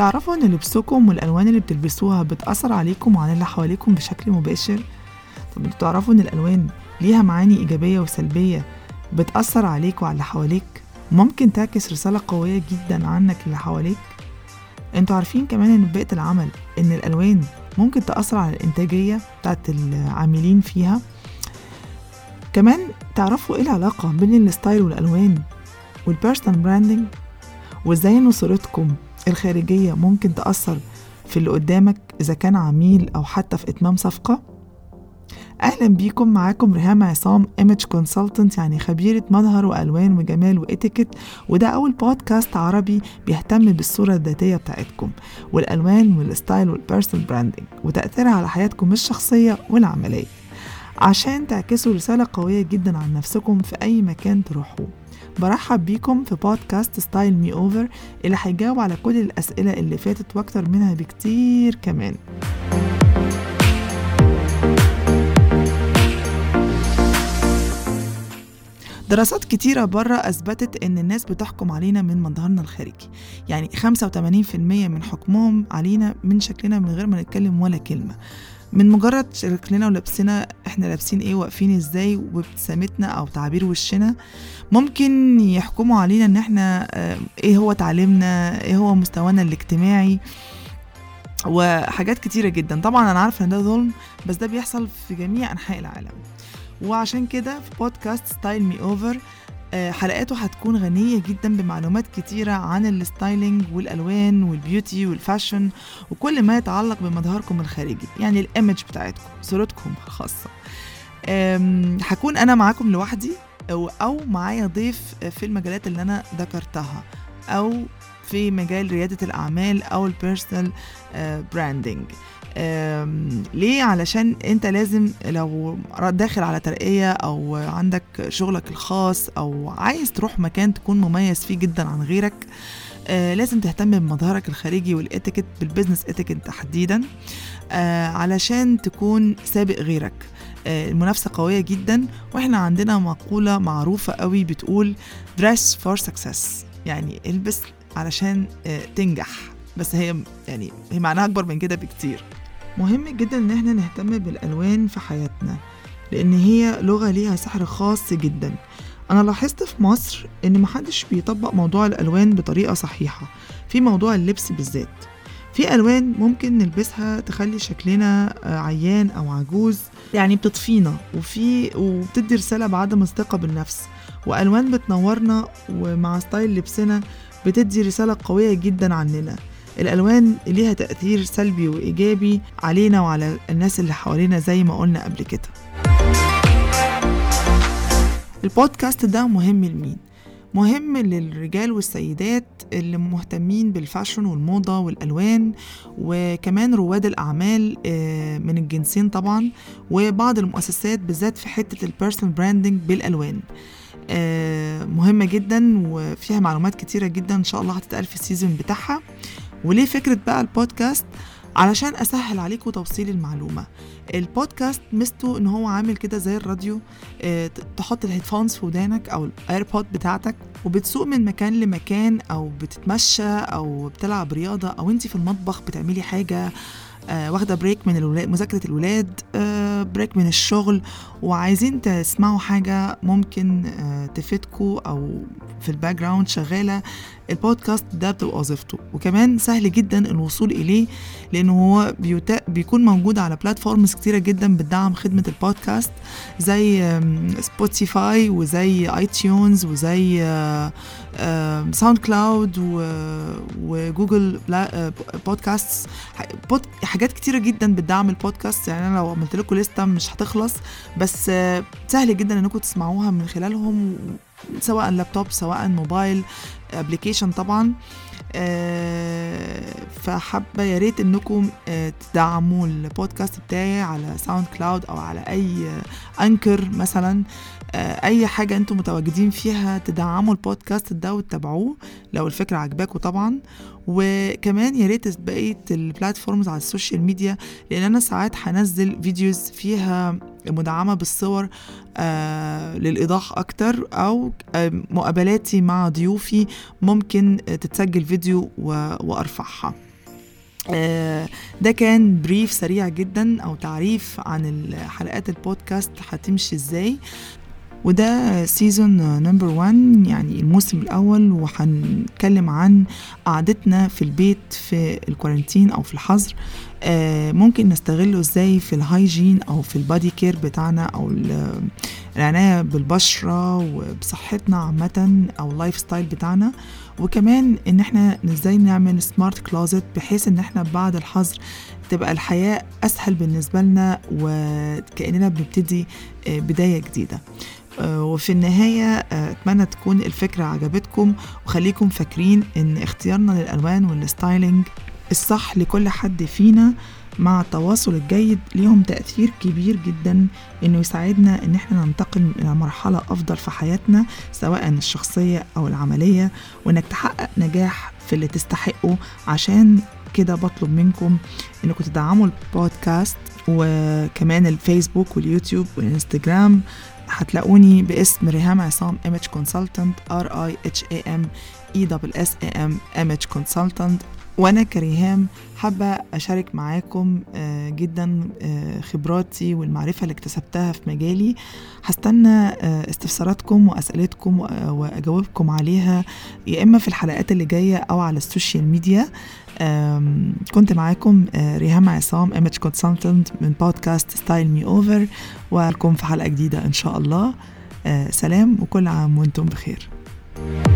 تعرفوا إن لبسكم والألوان اللي بتلبسوها بتأثر عليكم وعلى اللي حواليكم بشكل مباشر؟ طب أنتوا تعرفوا إن الألوان ليها معاني إيجابية وسلبية بتأثر عليك وعلى اللي حواليك؟ ممكن تعكس رسالة قوية جدا عنك للي حواليك؟ أنتوا عارفين كمان إن في بيئة العمل إن الألوان ممكن تأثر على الإنتاجية بتاعت العاملين فيها؟ كمان تعرفوا إيه العلاقة بين الستايل والألوان وال personal branding وإزاي ان صورتكم الخارجية ممكن تأثر في اللي قدامك إذا كان عميل أو حتى في إتمام صفقة؟ أهلا بيكم معاكم ريهام عصام image consultant يعني خبيرة مظهر وألوان وجمال واتيكيت وده أول بودكاست عربي بيهتم بالصورة الذاتية بتاعتكم والألوان وال style وال personal branding وتأثيرها على حياتكم الشخصية والعملية. عشان تعكسوا رسالة قوية جدا عن نفسكم في أي مكان تروحوه. برحب بيكم في بودكاست Style Me Over اللي هيجاوب على كل الأسئلة اللي فاتت وأكتر منها بكتير كمان. دراسات كتيرة بره أثبتت إن الناس بتحكم علينا من مظهرنا الخارجي. يعني 85% من حكمهم علينا من شكلنا من غير ما نتكلم ولا كلمة. من مجرد شكلنا ولبسنا إحنا لابسين إيه واقفين إزاي وابتسامتنا أو تعبير وشنا ممكن يحكموا علينا ان إحنا إيه هو تعليمنا إيه هو مستوانا الاجتماعي وحاجات كتيرة جدا. طبعا أنا عارفة إن ده ظلم بس ده بيحصل في جميع أنحاء العالم. وعشان كده في بودكاست Style Me Over حلقاته هتكون غنية جدا بمعلومات كتيرة عن ال styling والألوان وال beauty وال fashion وكل ما يتعلق بمظهركم الخارجي يعني ال image بتاعتكم صورتكم الخاصة. هكون أنا معاكم لوحدي أو معايا ضيف في المجالات اللي أنا ذكرتها أو في مجال ريادة الأعمال أو ال personal branding ليه؟ علشان أنت لازم لو داخل على ترقية أو عندك شغلك الخاص أو عايز تروح مكان تكون مميز فيه جدا عن غيرك آه لازم تهتم بمظهرك الخارجي والاتيكيت بال business etiquette تحديدا آه علشان تكون سابق غيرك. آه المنافسة قوية جدا وإحنا عندنا مقولة معروفة قوي بتقول dress for success. يعني البس علشان آه تنجح. بس هي يعني هي معناها أكبر من كده بكتير. مهم جدا إن إحنا نهتم بالألوان في حياتنا لأن هي لغة ليها سحر خاص جدا. أنا لاحظت في مصر إن محدش بيطبق موضوع الألوان بطريقة صحيحة في موضوع اللبس بالذات. في ألوان ممكن نلبسها تخلي شكلنا عيان أو عجوز يعني بتطفينا وفي وبتدي رسالة بعدم الثقة بالنفس. وألوان بتنورنا ومع ستايل لبسنا بتدي رسالة قوية جدا عننا. الألوان ليها تأثير سلبي وإيجابي علينا وعلى الناس اللي حوالينا زي ما قلنا قبل كده. البودكاست ده مهم لمين؟ مهم للرجال والسيدات اللي مهتمين بال fashion والموضة والألوان وكمان رواد الأعمال من الجنسين طبعا وبعض المؤسسات بالذات في حتة ال personal branding بالألوان. مهمة جدا وفيها معلومات كتيرة جدا إن شاء الله هتتقال في ال season بتاعها. وليه فكرة بقى البودكاست؟ علشان أسهل عليكم توصيل المعلومة. البودكاست ميزته إن هو عامل كده زي الراديو آه تحط ال headphones في ودانك أو ال AirPod بتاعتك وبتسوق من مكان لمكان أو بتتمشى أو بتلعب رياضة أو أنت في المطبخ بتعملي حاجة آه واخدة break من مذاكرة الولاد آه break من الشغل وعايزين تسمعوا حاجة ممكن آه تفيدكم أو في ال background شغالة البودكاست ده بتبقى وظيفته. وكمان سهل جدا الوصول إليه لأنه هو بيكون موجود على platforms كتيرة جدا بتدعم خدمة البودكاست زي Spotify وزي iTunes وزي SoundCloud و Google Podcast حاجات كتيرة جدا بتدعم البودكاست يعني أنا لو عملت لكم لسته مش هتخلص بس سهل جدا إنكم تسمعوها من خلالهم. سواء لابتوب سواء mobile application طبعا. فحابة يا ريت إنكم تدعموا البودكاست بتاعي على SoundCloud أو على أي Anchor مثلا. أي حاجة أنتم متواجدين فيها تدعموا البودكاست ده وتتابعوه لو الفكرة عجباكم طبعا. وكمان يا ريت بقية ال platforms على ال social media لأن أنا ساعات هنزل videos فيها مدعمة بالصور آه للإيضاح أكتر أو آه مقابلاتي مع ضيوفي ممكن تتسجل فيديو وأرفعها. آه، ده كان brief سريع جدا أو تعريف عن حلقات البودكاست هتمشي إزاي. وده season number 1 يعني الموسم الأول وهنتكلم عن قعدتنا في البيت في ال quarantine أو في الحظر. آه، ممكن نستغله إزاي في ال hygiene أو في ال body care بتاعنا أو العناية بالبشرة وبصحتنا عامة أو ال lifestyle بتاعنا. وكمان إن إحنا إزاي نعمل smart closet بحيث إن إحنا بعد الحظر تبقى الحياة أسهل بالنسبة لنا وكأننا بنبتدي آه، بداية جديدة. وفي النهاية أتمنى تكون الفكرة عجبتكم وخليكم فاكرين إن اختيارنا للألوان وال styling الصح لكل حد فينا مع التواصل الجيد ليهم تأثير كبير جدا إنه يساعدنا إن إحنا ننتقل إلى مرحلة أفضل في حياتنا سواء الشخصية أو العملية وإنك تحقق نجاح في اللي تستحقه. عشان كده بطلب منكم إنكم تدعموا البودكاست وكمان الفيسبوك واليوتيوب والإنستجرام. هتلاقوني باسم ريهام عصام Image Consultant R E H A M E double S A M Image Consultant وأنا كريهام حابة اشارك معاكم آه، جدا آه، خبراتي والمعرفة اللي اكتسبتها في مجالي. هستنى آه، استفساراتكم وأسئلتكم واجاوبكم عليها يا إما في الحلقات اللي جاية أو على ال social media. كنت معاكم ريهام عصام Image Consultant من بودكاست Style Me Over ولكم في حلقة جديدة إن شاء الله. سلام وكل عام وأنتم بخير. thank you